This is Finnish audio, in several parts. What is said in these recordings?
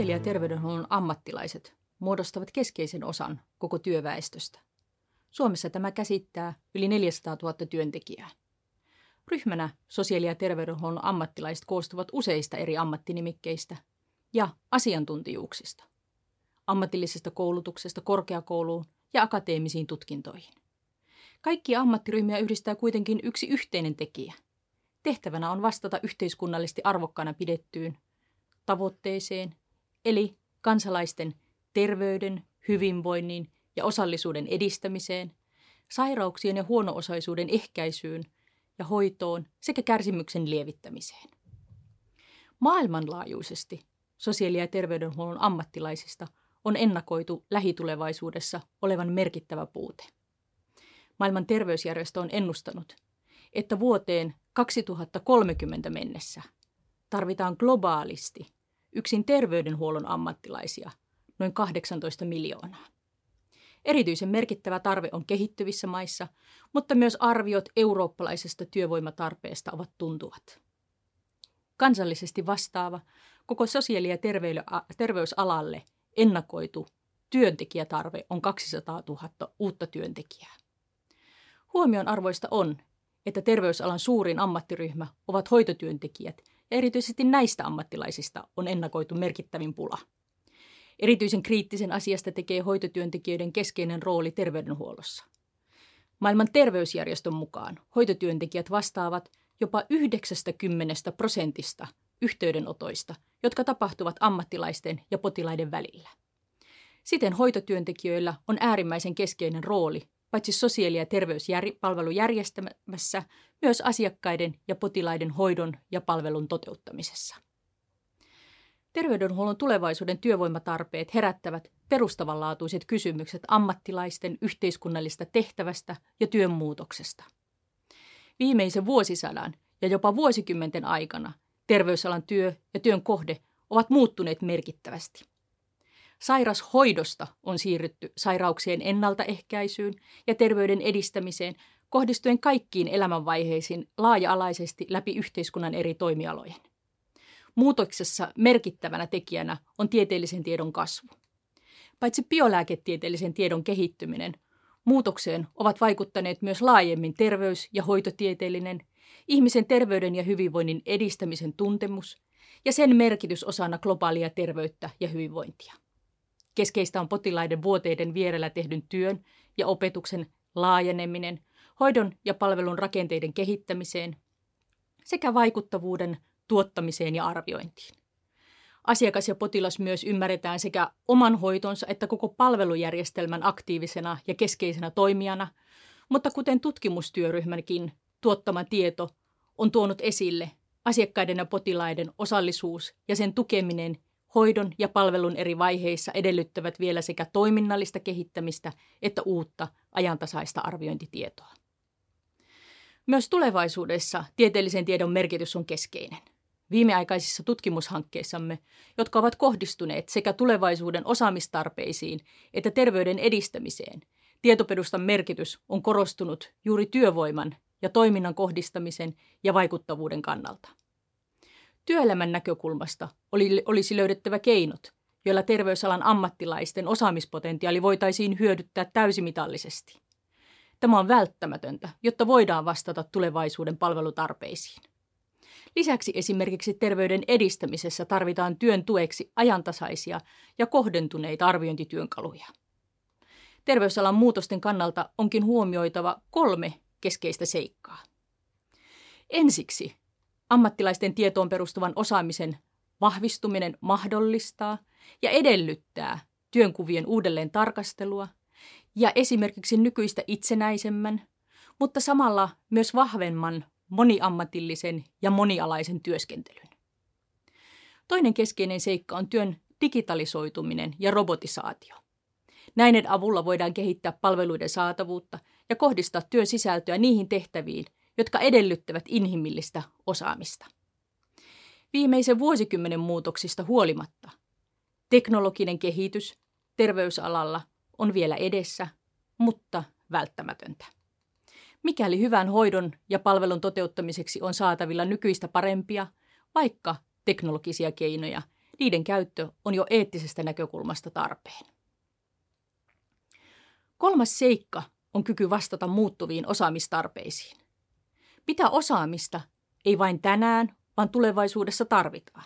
Sosiaali- ja terveydenhuollon ammattilaiset muodostavat keskeisen osan koko työväestöstä. Suomessa tämä käsittää yli 400 000 työntekijää. Ryhmänä sosiaali- ja terveydenhuollon ammattilaiset koostuvat useista eri ammattinimikkeistä ja asiantuntijuuksista. Ammatillisesta koulutuksesta korkeakouluun ja akateemisiin tutkintoihin. Kaikki ammattiryhmiä yhdistää kuitenkin yksi yhteinen tekijä. Tehtävänä on vastata yhteiskunnallisesti arvokkaana pidettyyn tavoitteeseen, eli kansalaisten terveyden, hyvinvoinnin ja osallisuuden edistämiseen, sairauksien ja huono-osaisuuden ehkäisyyn ja hoitoon sekä kärsimyksen lievittämiseen. Maailmanlaajuisesti sosiaali- ja terveydenhuollon ammattilaisista on ennakoitu lähitulevaisuudessa olevan merkittävä puute. Maailman terveysjärjestö on ennustanut, että vuoteen 2030 mennessä tarvitaan globaalisti yksin terveydenhuollon ammattilaisia noin 18 miljoonaa. Erityisen merkittävä tarve on kehittyvissä maissa, mutta myös arviot eurooppalaisesta työvoimatarpeesta ovat tuntuvat. Kansallisesti vastaava koko sosiaali- ja terveysalalle ennakoitu työntekijätarve on 200 000 uutta työntekijää. Huomion arvoista on, että terveysalan suurin ammattiryhmä ovat hoitotyöntekijät ja erityisesti näistä ammattilaisista on ennakoitu merkittävin pula. Erityisen kriittisen asiasta tekee hoitotyöntekijöiden keskeinen rooli terveydenhuollossa. Maailman terveysjärjestön mukaan hoitotyöntekijät vastaavat jopa 90 prosentista yhteydenotoista, jotka tapahtuvat ammattilaisten ja potilaiden välillä. Siten hoitotyöntekijöillä on äärimmäisen keskeinen rooli paitsi sosiaali- ja terveyspalvelujärjestelmässä, myös asiakkaiden ja potilaiden hoidon ja palvelun toteuttamisessa. Terveydenhuollon tulevaisuuden työvoimatarpeet herättävät perustavanlaatuiset kysymykset ammattilaisten yhteiskunnallista tehtävästä ja työn muutoksesta. Viimeisen vuosisadan ja jopa vuosikymmenten aikana terveysalan työ ja työn kohde ovat muuttuneet merkittävästi. Sairashoidosta on siirrytty sairauksien ennaltaehkäisyyn ja terveyden edistämiseen kohdistuen kaikkiin elämänvaiheisiin laaja-alaisesti läpi yhteiskunnan eri toimialojen. Muutoksessa merkittävänä tekijänä on tieteellisen tiedon kasvu. Paitsi biolääketieteellisen tiedon kehittyminen, muutokseen ovat vaikuttaneet myös laajemmin terveys- ja hoitotieteellinen, ihmisen terveyden ja hyvinvoinnin edistämisen tuntemus ja sen merkitys osana globaalia terveyttä ja hyvinvointia. Keskeistä on potilaiden vuoteiden vierellä tehdyn työn ja opetuksen laajeneminen, hoidon ja palvelun rakenteiden kehittämiseen sekä vaikuttavuuden tuottamiseen ja arviointiin. Asiakas ja potilas myös ymmärretään sekä oman hoitonsa että koko palvelujärjestelmän aktiivisena ja keskeisenä toimijana, mutta kuten tutkimustyöryhmänkin tuottama tieto on tuonut esille, asiakkaiden ja potilaiden osallisuus ja sen tukeminen hoidon ja palvelun eri vaiheissa edellyttävät vielä sekä toiminnallista kehittämistä että uutta ajantasaista arviointitietoa. Myös tulevaisuudessa tieteellisen tiedon merkitys on keskeinen. Viimeaikaisissa tutkimushankkeissamme, jotka ovat kohdistuneet sekä tulevaisuuden osaamistarpeisiin että terveyden edistämiseen, tietoperustan merkitys on korostunut juuri työvoiman ja toiminnan kohdistamisen ja vaikuttavuuden kannalta. Työelämän näkökulmasta oli, olisi löydettävä keinot, joilla terveysalan ammattilaisten osaamispotentiaali voitaisiin hyödyttää täysimitallisesti. Tämä on välttämätöntä, jotta voidaan vastata tulevaisuuden palvelutarpeisiin. Lisäksi esimerkiksi terveyden edistämisessä tarvitaan työn tueksi ajantasaisia ja kohdentuneita arviointityönkaluja. Terveysalan muutosten kannalta onkin huomioitava kolme keskeistä seikkaa. Ensiksi ammattilaisten tietoon perustuvan osaamisen vahvistuminen mahdollistaa ja edellyttää työnkuvien uudelleen tarkastelua ja esimerkiksi nykyistä itsenäisemmän, mutta samalla myös vahvemman moniammatillisen ja monialaisen työskentelyn. Toinen keskeinen seikka on työn digitalisoituminen ja robotisaatio. Näiden avulla voidaan kehittää palveluiden saatavuutta ja kohdistaa työn sisältöä niihin tehtäviin, jotka edellyttävät inhimillistä osaamista. Viimeisen vuosikymmenen muutoksista huolimatta teknologinen kehitys terveysalalla on vielä edessä, mutta välttämätöntä. Mikäli hyvän hoidon ja palvelun toteuttamiseksi on saatavilla nykyistä parempia, vaikka teknologisia keinoja, niiden käyttö on jo eettisestä näkökulmasta tarpeen. Kolmas seikka on kyky vastata muuttuviin osaamistarpeisiin. Mitä osaamista ei vain tänään, vaan tulevaisuudessa tarvitaan?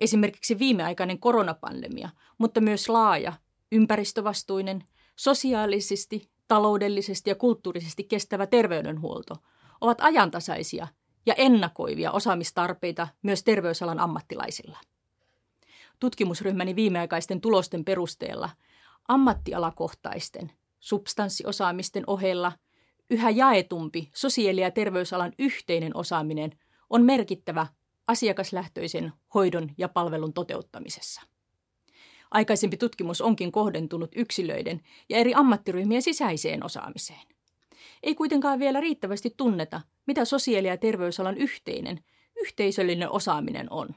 Esimerkiksi viimeaikainen koronapandemia, mutta myös laaja, ympäristövastuinen, sosiaalisesti, taloudellisesti ja kulttuurisesti kestävä terveydenhuolto ovat ajantasaisia ja ennakoivia osaamistarpeita myös terveysalan ammattilaisilla. Tutkimusryhmäni viimeaikaisten tulosten perusteella ammattialakohtaisten substanssiosaamisten ohella yhä jaetumpi sosiaali- ja terveysalan yhteinen osaaminen on merkittävä asiakaslähtöisen hoidon ja palvelun toteuttamisessa. Aikaisempi tutkimus onkin kohdentunut yksilöiden ja eri ammattiryhmien sisäiseen osaamiseen. Ei kuitenkaan vielä riittävästi tunneta, mitä sosiaali- ja terveysalan yhteinen, yhteisöllinen osaaminen on.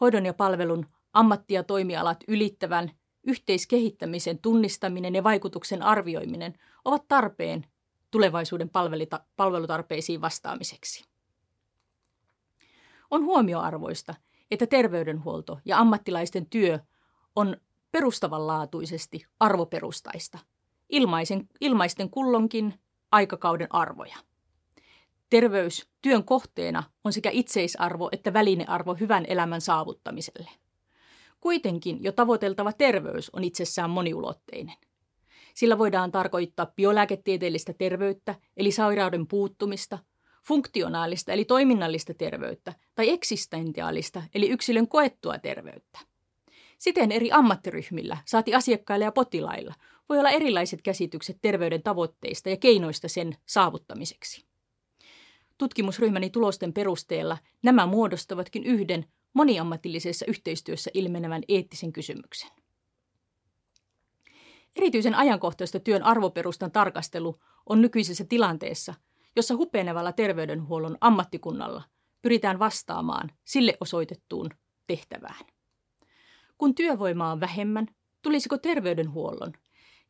Hoidon ja palvelun ammatti- ja toimialat ylittävän yhteiskehittämisen tunnistaminen ja vaikutuksen arvioiminen ovat tarpeen tulevaisuuden palvelutarpeisiin vastaamiseksi. On huomioarvoista, että terveydenhuolto ja ammattilaisten työ on perustavanlaatuisesti arvoperustaista, ilmaisen, ilmaisten kullonkin aikakauden arvoja. Terveys työn kohteena on sekä itseisarvo että välinearvo hyvän elämän saavuttamiselle. Kuitenkin jo tavoiteltava terveys on itsessään moniulotteinen. Sillä voidaan tarkoittaa biolääketieteellistä terveyttä, eli sairauden puuttumista, funktionaalista eli toiminnallista terveyttä tai eksistentiaalista eli yksilön koettua terveyttä. Siten eri ammattiryhmillä, saati asiakkailla ja potilailla, voi olla erilaiset käsitykset terveyden tavoitteista ja keinoista sen saavuttamiseksi. Tutkimusryhmäni tulosten perusteella nämä muodostavatkin yhden moniammatillisessa yhteistyössä ilmenevän eettisen kysymyksen. Erityisen ajankohtaista työn arvoperustan tarkastelu on nykyisessä tilanteessa, jossa hupenevalla terveydenhuollon ammattikunnalla pyritään vastaamaan sille osoitettuun tehtävään. Kun työvoimaa on vähemmän, tulisiko terveydenhuollon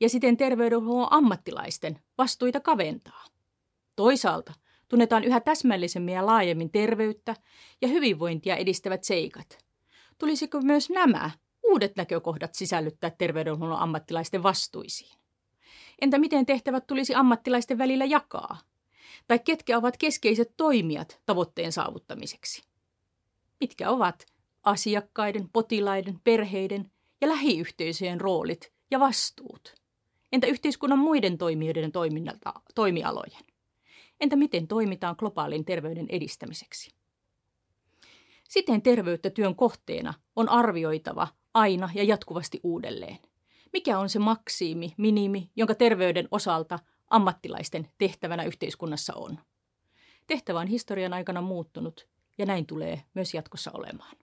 ja siten terveydenhuollon ammattilaisten vastuita kaventaa? Toisaalta tunnetaan yhä täsmällisemmin ja laajemmin terveyttä ja hyvinvointia edistävät seikat. Tulisiko myös nämä uudet näkökohdat sisällyttää terveydenhuollon ammattilaisten vastuisiin? Entä miten tehtävät tulisi ammattilaisten välillä jakaa? Tai ketkä ovat keskeiset toimijat tavoitteen saavuttamiseksi? Mitkä ovat asiakkaiden, potilaiden, perheiden ja lähiyhteisöjen roolit ja vastuut? Entä yhteiskunnan muiden toimijoiden toiminnalta, toimialojen? Entä miten toimitaan globaalin terveyden edistämiseksi? Siten terveyttä työn kohteena on arvioitava aina ja jatkuvasti uudelleen. Mikä on se maksiimi, minimi, jonka terveyden osalta ammattilaisten tehtävänä yhteiskunnassa on? Tehtävä on historian aikana muuttunut ja näin tulee myös jatkossa olemaan.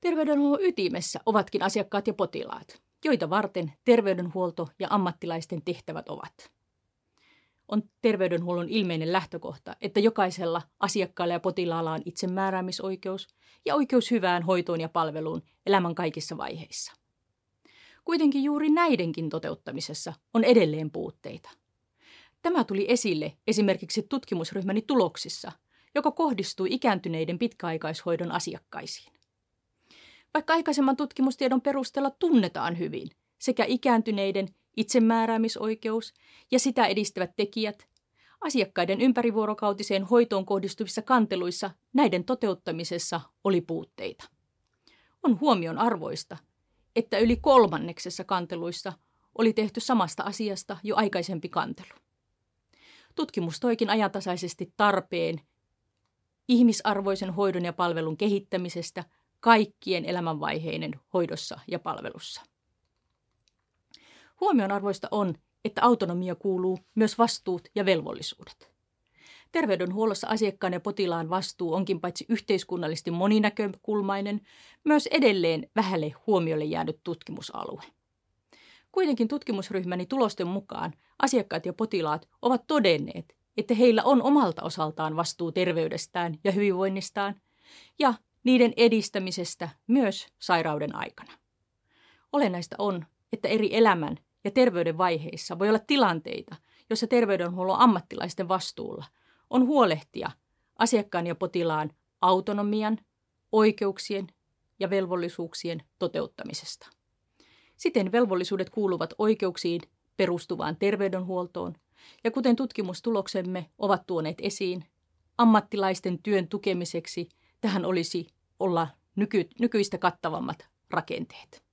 Terveydenhuollon ytimessä ovatkin asiakkaat ja potilaat, joita varten terveydenhuolto ja ammattilaisten tehtävät ovat. On terveydenhuollon ilmeinen lähtökohta, että jokaisella asiakkaalla ja potilaalla on itsemääräämisoikeus ja oikeus hyvään hoitoon ja palveluun elämän kaikissa vaiheissa. Kuitenkin juuri näidenkin toteuttamisessa on edelleen puutteita. Tämä tuli esille esimerkiksi tutkimusryhmäni tuloksissa, joka kohdistui ikääntyneiden pitkäaikaishoidon asiakkaisiin. Vaikka aikaisemman tutkimustiedon perusteella tunnetaan hyvin sekä ikääntyneiden itsemääräämisoikeus ja sitä edistävät tekijät, asiakkaiden ympärivuorokautiseen hoitoon kohdistuvissa kanteluissa näiden toteuttamisessa oli puutteita. On huomion arvoista, että yli kolmanneksessa kanteluissa oli tehty samasta asiasta jo aikaisempi kantelu. Tutkimus toikin ajantasaisesti tarpeen ihmisarvoisen hoidon ja palvelun kehittämisestä kaikkien elämänvaiheiden hoidossa ja palvelussa. Huomionarvoista on, että autonomia kuuluu myös vastuut ja velvollisuudet. Terveydenhuollossa asiakkaan ja potilaan vastuu onkin paitsi yhteiskunnallisesti moninäkökulmainen, myös edelleen vähälle huomiolle jäänyt tutkimusalue. Kuitenkin tutkimusryhmäni tulosten mukaan asiakkaat ja potilaat ovat todenneet, että heillä on omalta osaltaan vastuu terveydestään ja hyvinvoinnistaan ja niiden edistämisestä myös sairauden aikana. Olennaista on, että eri elämän ja terveyden vaiheissa voi olla tilanteita, joissa terveydenhuollon ammattilaisten vastuulla on huolehtia asiakkaan ja potilaan autonomian, oikeuksien ja velvollisuuksien toteuttamisesta. Siten velvollisuudet kuuluvat oikeuksiin perustuvaan terveydenhuoltoon, ja kuten tutkimustuloksemme ovat tuoneet esiin, ammattilaisten työn tukemiseksi tähän olisi olla nyky- nykyistä kattavammat rakenteet.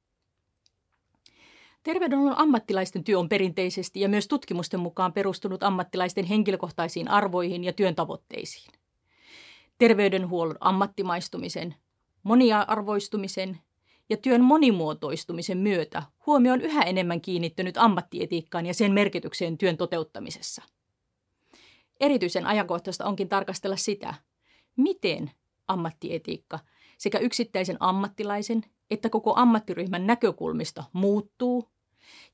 Terveydenhuollon ammattilaisten työ on perinteisesti ja myös tutkimusten mukaan perustunut ammattilaisten henkilökohtaisiin arvoihin ja työn tavoitteisiin. Terveydenhuollon ammattimaistumisen, moniarvoistumisen ja työn monimuotoistumisen myötä huomio on yhä enemmän kiinnittynyt ammattietiikkaan ja sen merkitykseen työn toteuttamisessa. Erityisen ajankohtaista onkin tarkastella sitä, miten ammattietiikka sekä yksittäisen ammattilaisen että koko ammattiryhmän näkökulmista muuttuu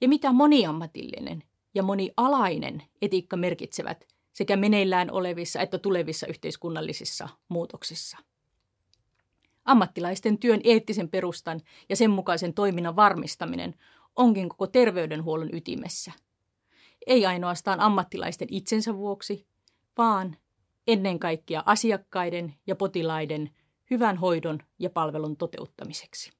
ja mitä moniammatillinen ja monialainen etiikka merkitsevät sekä meneillään olevissa että tulevissa yhteiskunnallisissa muutoksissa. Ammattilaisten työn eettisen perustan ja sen mukaisen toiminnan varmistaminen onkin koko terveydenhuollon ytimessä. Ei ainoastaan ammattilaisten itsensä vuoksi, vaan ennen kaikkea asiakkaiden ja potilaiden hyvän hoidon ja palvelun toteuttamiseksi.